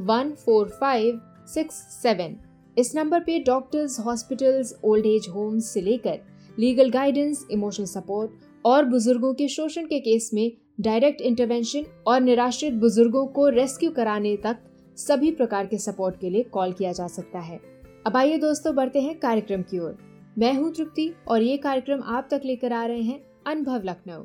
One four five six seven इस number पे doctors hospitals old age homes से लेकर लीगल गाइडेंस इमोशनल सपोर्ट और बुज़ुर्गों के शोषण के केस में डायरेक्ट इंटरवेंशन और निराश्रित बुज़ुर्गों को रेस्क्यू कराने तक सभी प्रकार के सपोर्ट के लिए कॉल किया जा सकता है। अब आइए दोस्तों बढ़ते हैं कार्यक्रम की ओर। मैं हूँ तृप्ति और ये कार्यक्रम आप तक लेकर आ रहे हैं अनुभव लखनऊ।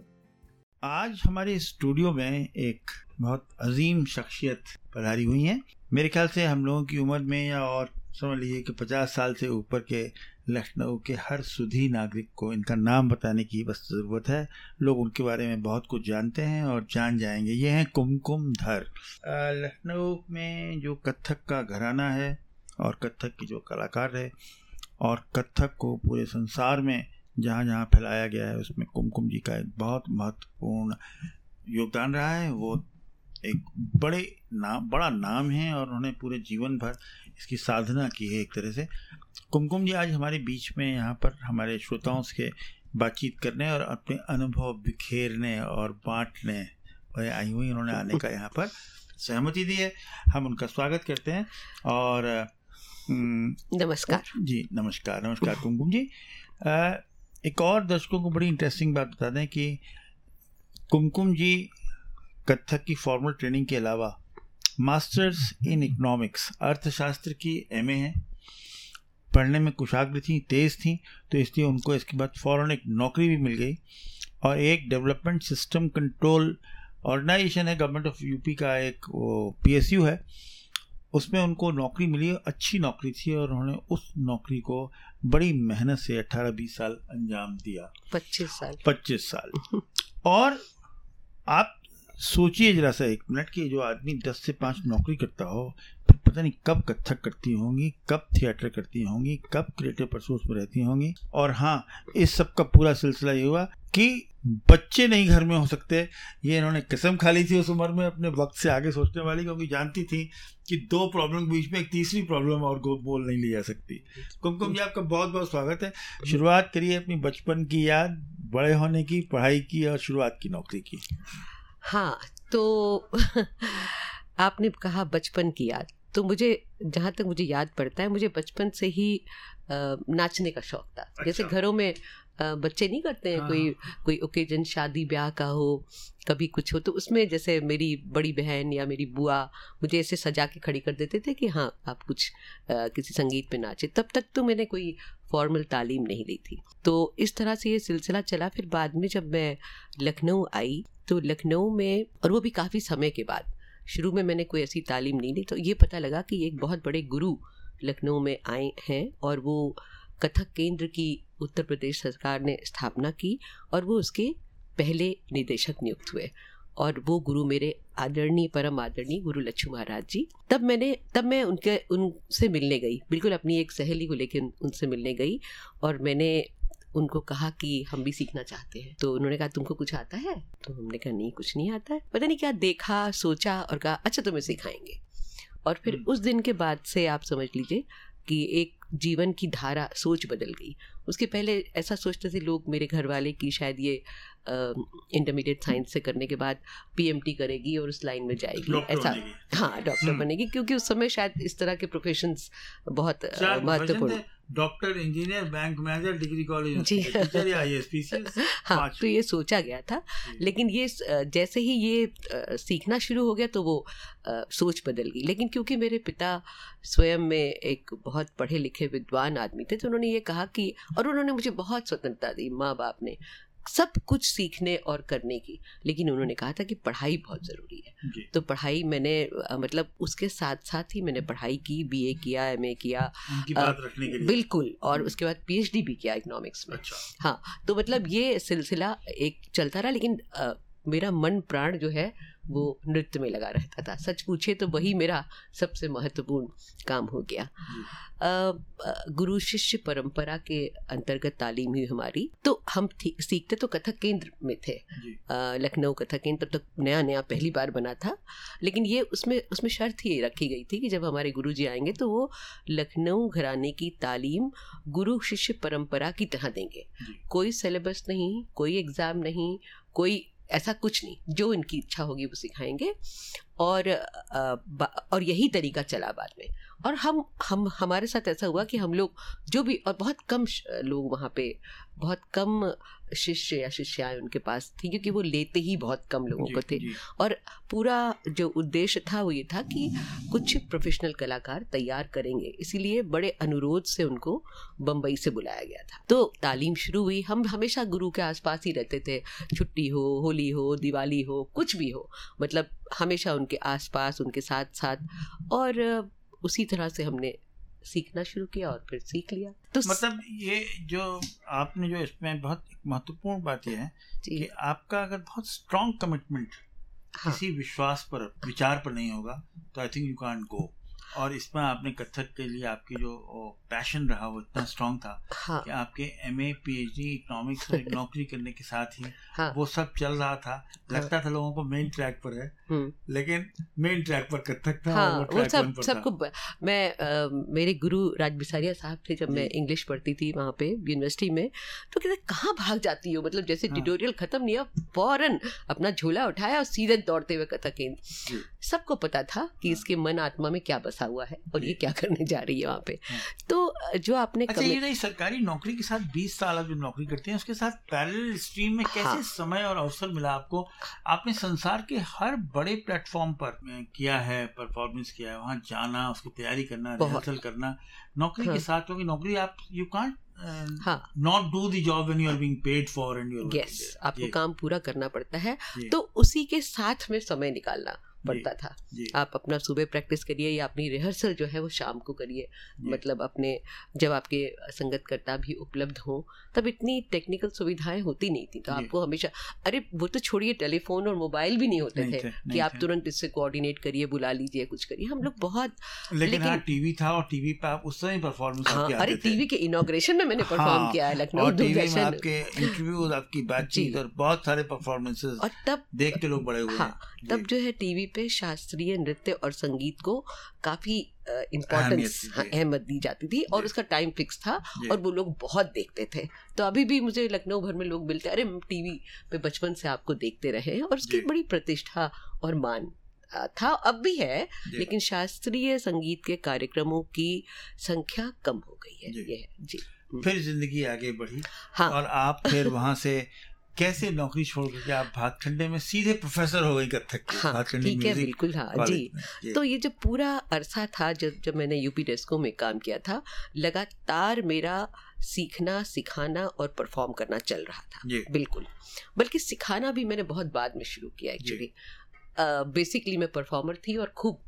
आज हमारे स्टूडियो में एक बहुत अजीम शख्सियत पधारी हुई हैं। मेरे ख्याल से हम लोगों की उम्र में या और समझ लीजिए कि पचास साल से ऊपर के लखनऊ के हर सुधी नागरिक को इनका नाम बताने की बस ज़रूरत है। लोग उनके बारे में बहुत कुछ जानते हैं और जान जाएँगे। ये हैं कुमकुम धर। लखनऊ में जो कत्थक का घराना है और कत्थक की जो कलाकार है और कत्थक को पूरे संसार में जहाँ जहाँ फैलाया गया है उसमें कुमकुम जी का एक बहुत महत्वपूर्ण योगदान रहा है। वो एक बड़े नाम बड़ा नाम है और उन्होंने पूरे जीवन भर इसकी साधना की है एक तरह से। कुमकुम जी आज हमारे बीच में यहाँ पर हमारे श्रोताओं से बातचीत करने और अपने अनुभव बिखेरने और बांटने और आई हुई उन्होंने आने का यहाँ पर सहमति दी है। हम उनका स्वागत करते हैं और नमस्कार। जी नमस्कार नमस्कार कुमकुम जी। एक और दर्शकों को बड़ी इंटरेस्टिंग बात बता दें कि कुमकुम जी कथक की फॉर्मल ट्रेनिंग के अलावा मास्टर्स इन इकोनॉमिक्स अर्थशास्त्र की एमए हैं। पढ़ने में कुशाग्र थी, तेज़ थी तो इसलिए उनको इसके बाद फ़ौरन एक नौकरी भी मिल गई और एक डेवलपमेंट सिस्टम कंट्रोल ऑर्गेनाइजेशन है। गवर्नमेंट ऑफ़ यूपी का एक पीएसयू है। उसमें उनको नौकरी मिली अच्छी नौकरी थी और उन्होंने उस नौकरी को बड़ी मेहनत से 18-20 साल अंजाम दिया। 25 साल। 25 साल। और आप सोचिए जरा सा एक मिनट कि जो आदमी दस से पाँच नौकरी करता हो पता नहीं कब कथक करती होंगी, कब थिएटर करती होंगी, कब क्रिएटिव परसूस में रहती होंगी। और हाँ इस सब का पूरा सिलसिला ये हुआ कि बच्चे नहीं घर में हो सकते। ये इन्होंने कसम खा ली थी उस उम्र में, अपने वक्त से आगे सोचने वाली, क्योंकि जानती थी कि दो प्रॉब्लम के बीच में एक तीसरी प्रॉब्लम और बोल नहीं ली जा सकती। कुमकुम जी, आपका बहुत बहुत स्वागत है। शुरुआत करिए अपनी बचपन की याद, बड़े होने की, पढ़ाई की और शुरुआत की नौकरी की। हाँ तो आपने कहा बचपन की याद। तो मुझे जहाँ तक मुझे याद पड़ता है मुझे बचपन से ही नाचने का शौक था अच्छा। जैसे घरों में बच्चे नहीं करते हैं हाँ। कोई कोई ओकेजन शादी ब्याह का हो कभी कुछ हो तो उसमें जैसे मेरी बड़ी बहन या मेरी बुआ मुझे ऐसे सजा के खड़ी कर देते थे कि हाँ आप कुछ आ, किसी संगीत पे नाचे तब तक तो मैंने कोई फॉर्मल तालीम नहीं ली थी तो इस तरह से ये सिलसिला चला फिर बाद में जब मैं लखनऊ आई तो लखनऊ में और वो भी काफ़ी समय के बाद शुरू में मैंने कोई ऐसी तालीम नहीं ली तो ये पता लगा कि एक बहुत बड़े गुरु लखनऊ में आए हैं और वो कथक केंद्र की उत्तर प्रदेश सरकार ने स्थापना की और वो उसके पहले निदेशक नियुक्त हुए और वो गुरु मेरे आदरणीय, परम आदरणीय गुरु लच्छू महाराज जी। तब मैंने, तब मैं उनके, उनसे मिलने गई, बिल्कुल अपनी एक सहेली को लेकर उनसे मिलने गई और मैंने उनको कहा कि हम भी सीखना चाहते हैं। तो उन्होंने कहा तुमको कुछ आता है? तो हमने कहा नहीं कुछ नहीं आता है। पता नहीं क्या देखा सोचा और कहा अच्छा तुम्हें सिखाएँगे। और फिर हम्म। उस दिन के बाद से आप समझ लीजिए कि एक जीवन की धारा सोच बदल गई। उसके पहले ऐसा सोचते थे लोग मेरे घर वाले कि शायद ये इंटरमीडिएट साइंस से करने के बाद पीएमटी करेगी और उस लाइन में जाएगी। ऐसा हाँ डॉक्टर हम्म। बनेगी क्योंकि उस समय शायद इस तरह के प्रोफेशंस बहुत महत्वपूर्ण doctor engineer bank manager degree college जी। हाँ तो ये सोचा गया था। लेकिन ये जैसे ही ये सीखना शुरू हो गया तो वो सोच बदल गई। लेकिन क्योंकि मेरे पिता स्वयं में एक बहुत पढ़े लिखे विद्वान आदमी थे तो उन्होंने ये कहा कि और उन्होंने मुझे बहुत स्वतंत्रता दी माँ बाप ने। सब कुछ सीखने और करने की। लेकिन उन्होंने कहा था कि पढ़ाई बहुत ज़रूरी है। तो पढ़ाई मैंने मतलब उसके साथ साथ ही मैंने पढ़ाई की बी ए किया एम ए किया आ, बिल्कुल। और। उसके बाद पी एच डी भी किया इकोनॉमिक्स में। अच्छा। हाँ तो मतलब ये सिलसिला एक चलता रहा लेकिन आ, मेरा मन प्राण जो है वो नृत्य में लगा रहता था। सच पूछे तो वही मेरा सबसे महत्वपूर्ण काम हो गया। गुरु शिष्य परंपरा के अंतर्गत तालीम हुई हमारी। तो हम सीखते तो कथक केंद्र में थे। लखनऊ कथक केंद्र तब तक नया नया पहली बार बना था। लेकिन ये उसमें उसमें शर्त ही रखी गई थी कि जब हमारे गुरु जी आएँगे तो वो लखनऊ घराने की तालीम गुरु शिष्य परंपरा की तरह देंगे। कोई सिलेबस नहीं कोई एग्ज़ाम नहीं कोई ऐसा कुछ नहीं। जो इनकी इच्छा होगी वो सिखाएँगे। और और यही तरीका चला बाद में। और हम हम, हमारे साथ ऐसा हुआ कि हम लोग जो भी, और बहुत कम लोग वहाँ पे, बहुत कम शिष्य या शिष्याएँ उनके पास थी क्योंकि वो लेते ही बहुत कम लोगों को थे। और पूरा जो उद्देश्य था वो ये था कि कुछ प्रोफेशनल कलाकार तैयार करेंगे। इसीलिए बड़े अनुरोध से उनको बम्बई से बुलाया गया था। तो तालीम शुरू हुई। हम हमेशा गुरु के आसपास ही रहते थे। छुट्टी हो होली हो दिवाली हो कुछ भी हो। मतलब हमेशा उनके आसपास उनके साथ साथ और उसी तरह से हमने सीखना शुरू किया और फिर सीख लिया। तो मतलब ये जो आपने जो इसमें बहुत महत्वपूर्ण बात यह है कि आपका अगर बहुत स्ट्रांग कमिटमेंट हाँ. किसी विश्वास पर विचार पर नहीं होगा तो I think you can't go और इसमें आपने कथक के लिए आपकी जो पैशन रहा वो इतना स्ट्रांग था हाँ. कि आपके M A P H D economics में नौकरी करने के साथ ही हाँ. वो सब चल रहा था हाँ। लगता था लोगों को मेन ट्रैक पर है हम्म। लेकिन मेन ट्रैक पर कथक था हाँ, वो, वो सब सबको मैं आ, मेरे गुरु राज बिसारिया साहब थे जब मैं इंग्लिश पढ़ती थी वहाँ पे यूनिवर्सिटी में तो कहते कहाँ भाग जाती हो मतलब जैसे ट्यूटोरियल हाँ। खत्म नहीं फ़ौरन अपना झोला उठाया और सीधे दौड़ते हुए कथक सबको पता था कि इसके मन आत्मा में क्या बसा हुआ है और ये क्या करने जा रही है वहाँ पे। तो जो आपने अच्छा ये नहीं सरकारी नौकरी के साथ 20 साल आप जो नौकरी करते हैं उसके साथ पैरेलल स्ट्रीम में कैसे हाँ, समय और अवसर मिला आपको? आपने संसार के हर बड़े प्लेटफॉर्म पर किया है परफॉर्मेंस किया है वहाँ जाना उसकी तैयारी करना रिहर्सल करना नौकरी हाँ, के साथ क्योंकि नौकरी आप you can not do the job when you are being paid for and you yes आपको काम पूरा करना पड़ता है। तो उसी के साथ में समय निकालना। पड़ता था। आप अपना सुबह प्रैक्टिस करिए या अपनी रिहर्सल जो है वो शाम को करिए। मतलब अपने जब आपके संगतकर्ता भी उपलब्ध हों तब इतनी टेक्निकल सुविधाएँ होती नहीं थी। तो आपको हमेशा अरे वो तो छोड़िए टेलीफोन और मोबाइल भी नहीं होते नहीं थे, थे कि आप तुरंत इससे कोऑर्डिनेट करिए बुला लीजिए कुछ करिए। हम लोग बहुत लेकिन, हाँ टीवी था और टीवी पे आप उस समय परफॉर्मेंस हाँ, अरे टीवी के इनोग्रेशन में मैंने परफॉर्म हाँ, किया है लखनऊ दूरदर्शन आपके इंटरव्यू आपकी बातचीत और बहुत सारे परफॉर्मेंसेस और तब देख के लोग बड़े हुए हाँ तब जो है टीवी पे शास्त्रीय नृत्य और संगीत को काफ़ी इम्पोर्टेंस अहमियत दी जाती थी और उसका टाइम फिक्स था और वो लोग बहुत देखते थे। तो अभी भी मुझे लखनऊ भर में लोग मिलते अरे टीवी पे बचपन से आपको देखते रहे और उसकी बड़ी प्रतिष्ठा और मान था। अब भी है लेकिन शास्त्रीय संगीत के कार्यक्रमों की संख्या कम हो गई है। ये है। जी। फिर ज़िंदगी आगे बढ़ी हाँ। और आप फिर वहाँ से कैसे नौकरी छोड़ करके आप भातखंडे में सीधे प्रोफेसर हो गई कथक हाँ, ठीक है बिल्कुल हाँ जी। तो ये जो पूरा अरसा था जब जब मैंने यूपी डेस्को में काम किया था लगातार मेरा सीखना सिखाना और परफॉर्म करना चल रहा था। बिल्कुल। बल्कि सिखाना भी मैंने बहुत बाद में शुरू किया एक्चुअली बेसिकली uh, मैं परफॉर्मर थी और खूब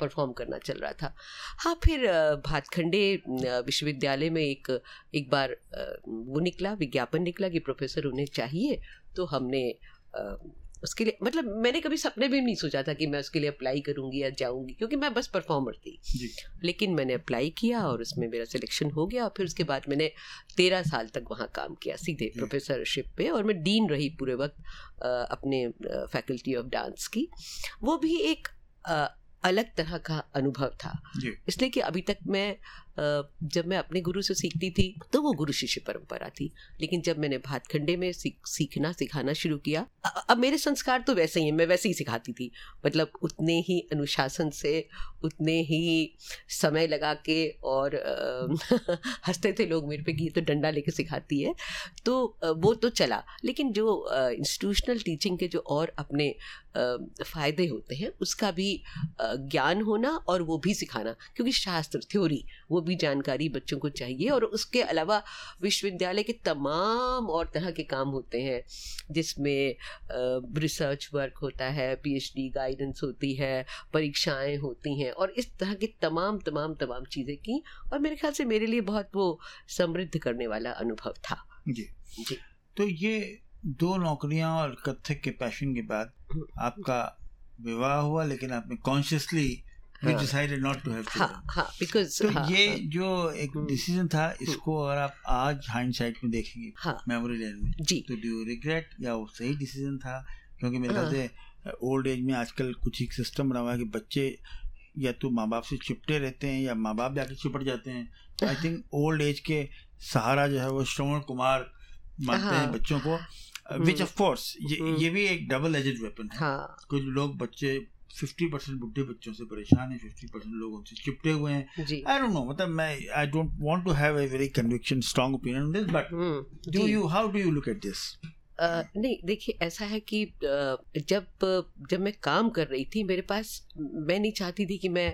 परफॉर्म करना चल रहा था। हाँ फिर भातखंडे विश्वविद्यालय में एक एक बार वो निकला विज्ञापन निकला कि प्रोफेसर उन्हें चाहिए तो हमने उसके लिए मतलब मैंने कभी सपने भी नहीं सोचा था कि मैं उसके लिए अप्लाई करूँगी या जाऊँगी क्योंकि मैं बस परफॉर्मर थी। लेकिन मैंने अप्लाई किया और उसमें मेरा सिलेक्शन हो गया और फिर उसके बाद मैंने तेरह साल तक वहाँ काम किया सीधे प्रोफेसरशिप पे और मैं डीन रही पूरे वक्त अपने फैकल्टी ऑफ़ डांस की। वो भी एक अलग तरह का अनुभव था। इसलिए कि अभी तक मैं जब मैं अपने गुरु से सीखती थी तो वो गुरु शिष्य परंपरा थी। लेकिन जब मैंने भातखंडे में सीखना, सिखाना शुरू किया अब मेरे संस्कार तो वैसे ही हैं, मैं वैसे ही सिखाती थी। मतलब उतने ही अनुशासन से, उतने ही समय लगा के और हँसते थे लोग मेरे पे कि तो डंडा लेके सिखाती है। तो वो तो चला। लेकिन जो इंस्टीट्यूशनल टीचिंग के जो और अपने फ़ायदे होते हैं, उसका भी ज्ञान होना और वो भी सिखाना। क्योंकि शास्त्र थ्योरी वो भी जानकारी बच्चों को चाहिए और उसके अलावा विश्वविद्यालय के तमाम और तरह के काम होते हैं जिसमें रिसर्च वर्क होता है पीएचडी गाइडेंस होती है परीक्षाएँ होती हैं और इस तरह की तमाम तमाम तमाम चीज़ें की और मेरे ख्याल से मेरे लिए बहुत वो समृद्ध करने वाला अनुभव था। जी। जी। तो ये दो नौकरियाँ और कथक के पैशन के बाद हम्म। आपका विवाह हुआ लेकिन आपने consciously decided not to have because तो हाँ, ये हाँ, जो एक डिसीज़न हम्म। था हम्म। इसको अगर आप आज हाइंडसाइट में देखेंगे मेमोरी लेन में जी। तो डू यू रिग्रेट या वो सही डिसीज़न था? क्योंकि मेरे ख्याल हाँ। से ओल्ड एज में आजकल कुछ एक सिस्टम बना हुआ है कि बच्चे या तो माँ बाप से चिपटे रहते हैं या माँ बाप जाके चिपट जाते हैं। आई थिंक ओल्ड एज के सहारा जो है वो श्रवण कुमार मानते हैं बच्चों को विच ऑफ़ कोर्स ये। ये भी एक डबल एजेड वेपन है। हाँ. कुछ लोग बच्चे फिफ्टी परसेंट बुढ़े बच्चों से परेशान है फिफ्टी परसेंट लोग उनसे चिपटे हुए हैं। आई डोंट नो मतलब मैं I don't want to have a very conviction strong opinion on this but do you how do you look at this नहीं देखिए ऐसा है कि जब जब मैं काम कर रही थी मेरे पास मैं नहीं चाहती थी कि मैं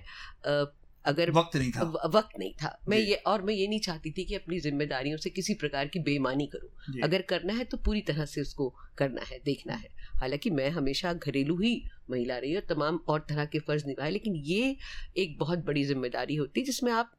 अगर वक्त नहीं था। वक्त नहीं था। मैं ये और मैं ये नहीं चाहती थी कि अपनी जिम्मेदारियों से किसी प्रकार की बेईमानी करूँ। अगर करना है तो पूरी तरह से उसको करना है देखना है। हालाँकि मैं हमेशा घरेलू ही महिला रही और तमाम और तरह के फ़र्ज़ निभाए लेकिन ये एक बहुत बड़ी ज़िम्मेदारी होती है जिसमें आप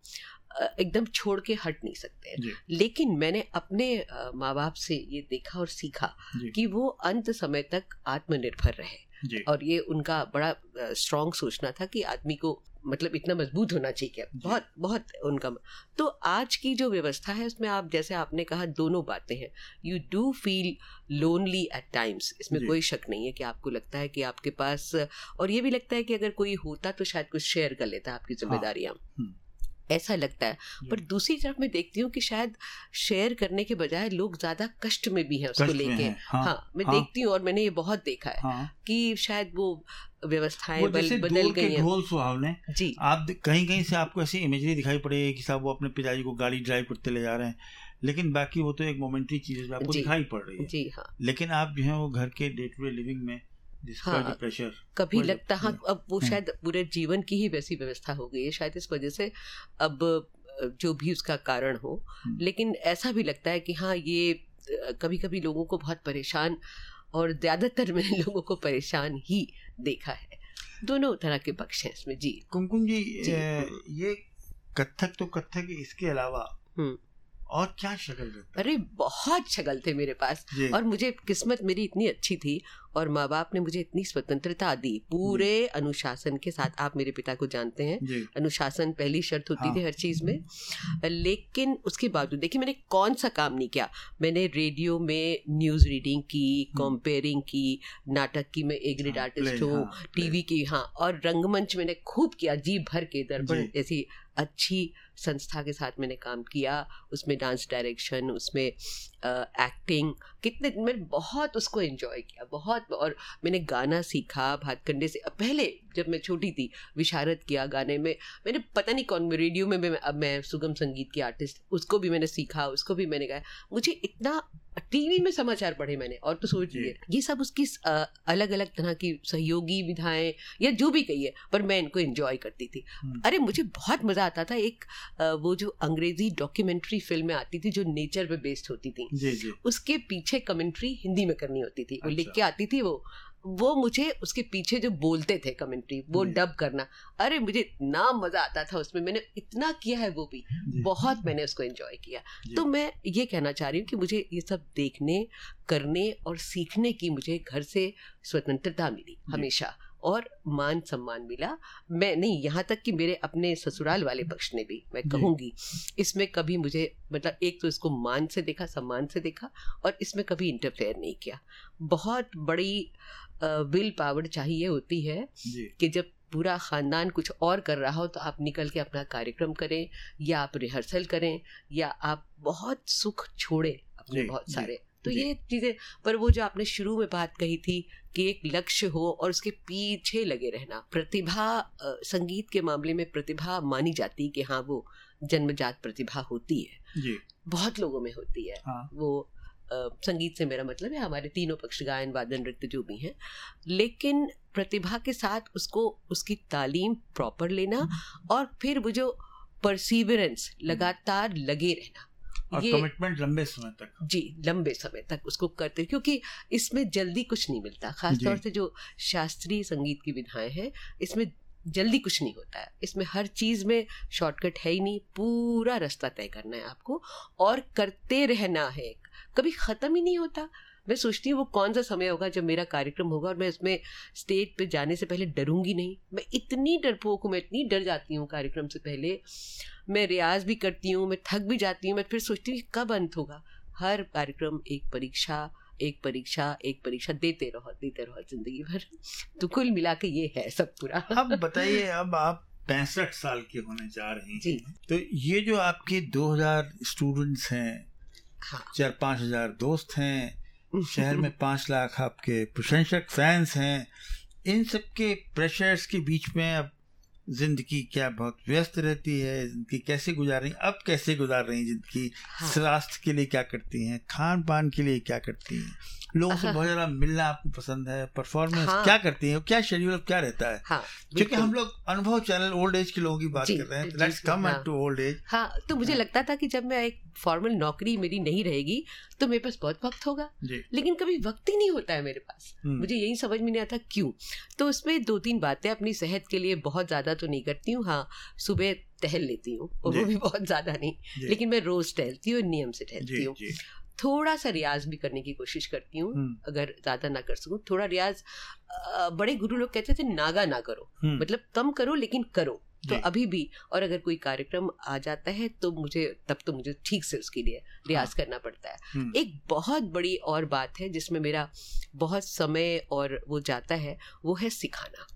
एकदम छोड़ के हट नहीं सकते लेकिन मैंने अपने माँ बाप से ये देखा और सीखा कि वो अंत समय तक आत्मनिर्भर रहे। और ये उनका बड़ा स्ट्रांग सोचना था कि आदमी को मतलब इतना मज़बूत होना चाहिए बहुत बहुत उनका तो आज की जो व्यवस्था है उसमें आप जैसे आपने कहा दोनों बातें हैं। You do feel lonely at times इसमें कोई शक नहीं है कि आपको लगता है कि आपके पास और ये भी लगता है कि अगर कोई होता तो शायद कुछ शेयर कर लेता आपकी हाँ। जिम्मेदारियाँ। हाँ। ऐसा लगता है। पर दूसरी तरफ़ मैं देखती हूँ कि शायद शेयर करने के बजाय लोग ज़्यादा कष्ट में भी हैं उसको लेके। हाँ, हाँ मैं हाँ, देखती हूँ और मैंने ये बहुत देखा है हाँ, कि शायद वो व्यवस्थाएँ बल, बदल गई हैं। ढोल सुहावने जी। आप कहीं कहीं से आपको ऐसी इमेजरी दिखाई पड़ेगी कि साहब वो अपने पिताजी को गाड़ी ड्राइव करते ले जा रहे हैं। लेकिन बाकी वो तो एक मोमेंट्री चीज़ आपको दिखाई पड़ रही है। जी हाँ। लेकिन आप जो है वो घर के डे टू डे लिविंग में हाँ, प्रेशर कभी लगता हाँ अब वो हम्म। शायद पूरे जीवन की ही वैसी व्यवस्था हो गई है। शायद इस वजह से अब जो भी उसका कारण हो। हम्म। लेकिन ऐसा भी लगता है कि हाँ ये कभी कभी लोगों को बहुत परेशान और ज़्यादातर मैंने लोगों को परेशान ही देखा है। दोनों तरह के पक्ष हैं इसमें। जी। कुमकुम जी, जी। ये कथक तो कथक इसके अलावा हम्म। और क्या शक्ल रहता अरे बहुत शक्ल थे मेरे पास। और मुझे किस्मत मेरी इतनी अच्छी थी और माँ बाप ने मुझे इतनी स्वतंत्रता दी। पूरे अनुशासन के साथ आप मेरे पिता को जानते हैं। अनुशासन पहली शर्त होती हाँ। थी हर चीज़ में। लेकिन उसके बावजूद देखिए मैंने कौन सा काम नहीं किया। मैंने रेडियो में न्यूज़ रीडिंग की कंपेयरिंग हम्म। की नाटक की मैं एक ग्रेड आर्टिस्ट हूँ टीवी की हाँ और रंगमंच मैंने खूब किया जी भर के दर्पण ऐसी अच्छी संस्था के साथ मैंने काम किया उसमें डांस डायरेक्शन उसमें एक्टिंग कितने मैंने बहुत उसको एंजॉय किया, बहुत, और मैंने गाना सीखा भातखंडे से। पहले जब मैं छोटी थी विशारत किया गाने में मैंने पता नहीं कौन रेडियो में मैं अब मैं सुगम संगीत की आर्टिस्ट उसको भी मैंने सीखा उसको भी मैंने गाया मुझे इतना टीवी में समाचार पढ़े मैंने और तो सोचिए ये सब उसकी अलग अलग तरह की सहयोगी विधाएँ या जो भी कही है पर मैं इनको एंजॉय करती थी हम्म। अरे मुझे बहुत मज़ा आता था एक वो जो अंग्रेज़ी डॉक्यूमेंट्री फ़िल्में आती थी जो नेचर पे बेस्ड होती थी जी जी। उसके पीछे कमेंट्री हिंदी में करनी होती थी वो लिख के अच्छा। आती थी वो वो मुझे उसके पीछे जो बोलते थे कमेंट्री वो डब करना। अरे मुझे इतना मज़ा आता था उसमें। मैंने इतना किया है वो भी। बहुत मैंने उसको एंजॉय किया। तो मैं ये कहना चाह रही हूँ कि मुझे ये सब देखने करने और सीखने की मुझे घर से स्वतंत्रता मिली हमेशा। और मान सम्मान मिला। मैं नहीं यहाँ तक कि मेरे अपने ससुराल वाले पक्ष ने भी मैं कहूँगी इसमें कभी मुझे मतलब एक तो इसको मान से देखा सम्मान से देखा और इसमें कभी इंटरफेयर नहीं किया। बहुत बड़ी विल पावर चाहिए होती है कि जब पूरा खानदान कुछ और कर रहा हो तो आप निकल के अपना कार्यक्रम करें या आप रिहर्सल करें या आप बहुत सुख छोड़े अपने बहुत सारे तो ये चीज़ें पर वो जो आपने शुरू में बात कही थी कि एक लक्ष्य हो और उसके पीछे लगे रहना प्रतिभा संगीत के मामले में प्रतिभा मानी जाती है कि हाँ वो जन्मजात प्रतिभा होती है। जी। बहुत लोगों में होती है। हाँ। वो अ, संगीत से मेरा मतलब है हमारे तीनों पक्ष गायन वादन नृत्य जो भी हैं। लेकिन प्रतिभा के साथ उसको उसकी तालीम प्रॉपर लेना और फिर वो जो परसीवरेंस लगातार लगे रहना। और ये- कमिटमेंट लंबे समय तक। जी लंबे समय तक उसको करते क्योंकि इसमें जल्दी कुछ नहीं मिलता। खासतौर से जो शास्त्रीय संगीत की विधाएँ हैं इसमें जल्दी कुछ नहीं होता है। इसमें हर चीज़ में शॉर्टकट है ही नहीं पूरा रास्ता तय करना है आपको और करते रहना है। कभी खत्म ही नहीं होता। मैं सोचती हूँ वो कौन सा समय होगा जब मेरा कार्यक्रम होगा और मैं इसमें स्टेज पे जाने से पहले डरूँगी नहीं। मैं इतनी डरपोक हूँ मैं इतनी डर जाती हूँ कार्यक्रम से पहले। मैं रियाज भी करती हूँ मैं थक भी जाती हूँ मैं फिर सोचती हूँ कब अंत होगा। हर कार्यक्रम एक परीक्षा एक परीक्षा एक परीक्षा देते रहो देते रहो ज़िंदगी भर। तो कुल मिला के ये है सब पूरा। अब बताइए अब आप पैंसठ साल के होने जा रहे हैं। जी। तो ये जो आपके 2000 स्टूडेंट्स हैं हाँ। चार पाँच हज़ार दोस्त हैं शहर में पाँच लाख आपके प्रशंसक फैंस हैं इन सब के प्रेशर्स के बीच में अब ज़िंदगी क्या बहुत व्यस्त रहती है ज़िंदगी कैसे गुजार रही अब कैसे गुजार रही हैं ज़िंदगी हाँ। स्वास्थ्य के लिए क्या करती हैं खान पान के लिए क्या करती हैं लोगों से हाँ। बहुत ज़्यादा मिलना आपको पसंद है परफॉर्मेंस हाँ। क्या करती हैं क्या शेड्यूल क्या रहता है? हाँ क्योंकि। हम लोग अनुभव चैनल ओल्ड एज के लोगों की बात कर रहे हैं let's come. To old age हाँ। तो मुझे हाँ। लगता था कि जब मैं एक फॉर्मल नौकरी मेरी नहीं रहेगी तो मेरे पास बहुत वक्त होगा। लेकिन कभी वक्त ही नहीं होता है मेरे पास। हम्म, मुझे यही समझ में नहीं आता क्यों। तो उसमें दो तीन बातें अपनी सेहत के लिए बहुत ज़्यादा तो नहीं करती हूँ। हाँ सुबह टहल लेती हूँ और वो भी बहुत ज़्यादा नहीं। लेकिन मैं रोज टहलती हूँ नियम से टहलती हूँ। थोड़ा सा रियाज भी करने की कोशिश करती हूँ हम्म, अगर ज़्यादा ना कर सकूँ। थोड़ा रियाज बड़े गुरु लोग कहते थे नागा ना करो। हम्म, मतलब कम करो लेकिन करो। तो अभी भी और अगर कोई कार्यक्रम आ जाता है तो मुझे तब तो मुझे ठीक से उसके लिए रियाज हाँ। करना पड़ता है। हम्म, एक बहुत बड़ी और बात है जिसमें मेरा बहुत समय और वो जाता है वो है सिखाना।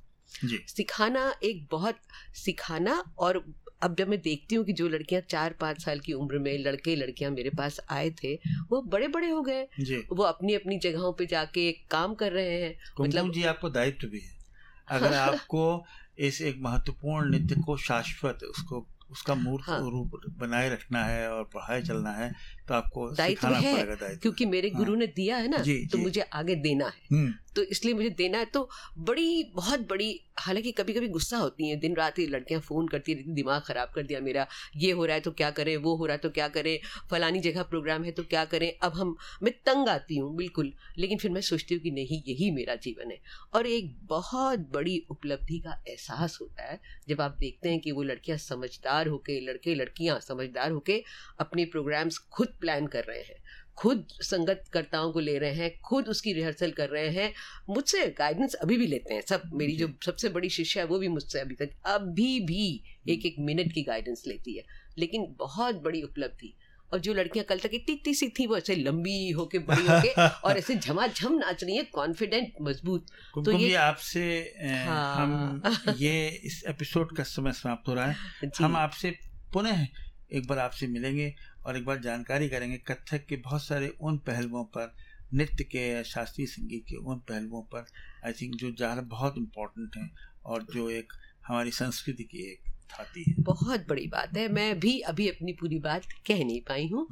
जी। सिखाना एक बहुत सिखाना और अब जब मैं देखती हूँ कि जो लड़कियाँ चार पाँच साल की उम्र में लड़के लड़कियाँ मेरे पास आए थे वो बड़े बड़े हो गए। वो अपनी अपनी जगहों पे जाके काम कर रहे हैं। मतलब- जी आपको दायित्व भी है। अगर आपको इस एक महत्वपूर्ण नृत्य को शाश्वत उसको उसका मूर्त हाँ। रूप बनाए रखना है और पढ़ाए चलना है तो आपको दायित्व है, पड़ेगा क्योंकि मेरे गुरु हाँ, ने दिया है ना जी, तो जी। मुझे आगे देना है। हम्म, तो इसलिए मुझे देना है तो बड़ी बहुत बड़ी हालाँकि कभी कभी गुस्सा होती है दिन रात ये लड़कियाँ फ़ोन करती रहती दिमाग खराब कर दिया मेरा ये हो रहा है तो क्या करें वो हो रहा है तो क्या करें फलानी जगह प्रोग्राम है तो क्या करें अब हम मैं तंग आती हूँ बिल्कुल लेकिन फिर मैं सोचती हूँ कि नहीं यही मेरा जीवन है। और एक बहुत बड़ी उपलब्धि का एहसास होता है जब आप देखते हैं कि वो लड़कियाँ समझदार होके लड़के लड़कियाँ समझदार होके अपने प्रोग्राम्स खुद प्लान कर रहे हैं। खुद संगतकर्ताओं को ले रहे हैं खुद उसकी रिहर्सल कर रहे हैं मुझसे गाइडेंस अभी भी लेते हैं सब मेरी जो सबसे बड़ी शिष्या है वो भी मुझसे अभी तक अभी भी एक एक मिनट की गाइडेंस लेती है। लेकिन बहुत बड़ी उपलब्धि। और जो लड़कियाँ कल तक इतनी इतनी सी थी वो ऐसे लंबी होके बड़ी होके और ऐसे झमाझम नाच रही है कॉन्फिडेंट मज़बूत। तो ये- आपसे हाँ। हम ये इस एपिसोड का समय समाप्त हो रहा है। हम आपसे पुनः एक बार आपसे मिलेंगे। और एक बार जानकारी करेंगे कथक के बहुत सारे उन पहलुओं पर नृत्य के या शास्त्रीय संगीत के उन पहलुओं पर आई थिंक जो ज़्यादा बहुत इम्पोर्टेंट हैं और जो एक हमारी संस्कृति की एक थाती है। बहुत बड़ी बात है। मैं भी अभी अपनी पूरी बात कह नहीं पाई हूँ।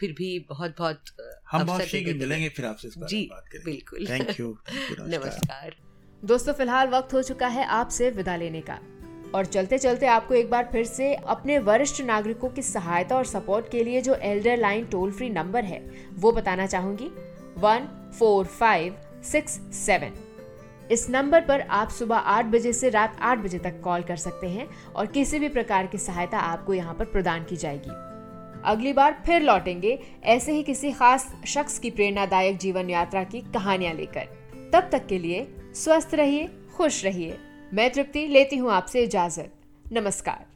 फिर भी बहुत बहुत हम बहुत शीघ्र मिलेंगे फिर आपसे इस बारे में बात करेंगे। बिल्कुल। थैंक यू नमस्कार। दोस्तों फ़िलहाल वक्त हो चुका है आपसे विदा लेने का। और चलते चलते आपको एक बार फिर से अपने वरिष्ठ नागरिकों की सहायता और सपोर्ट के लिए जो Elder Line toll free number है, वो बताना चाहूँगी। One four five six seven इस नंबर पर आप सुबह आठ बजे से रात आठ बजे तक कॉल कर सकते हैं और किसी भी प्रकार की सहायता आपको यहाँ पर प्रदान की जाएगी। अगली बार फिर लौटेंगे ऐसे ही किसी खास शख्स की प्रेरणादायक जीवन यात्रा की कहानियाँ लेकर। तब तक के लिए स्वस्थ रहिए, खुश रहिए। मैं तृप्ति लेती हूँ आपसे इजाज़त। नमस्कार।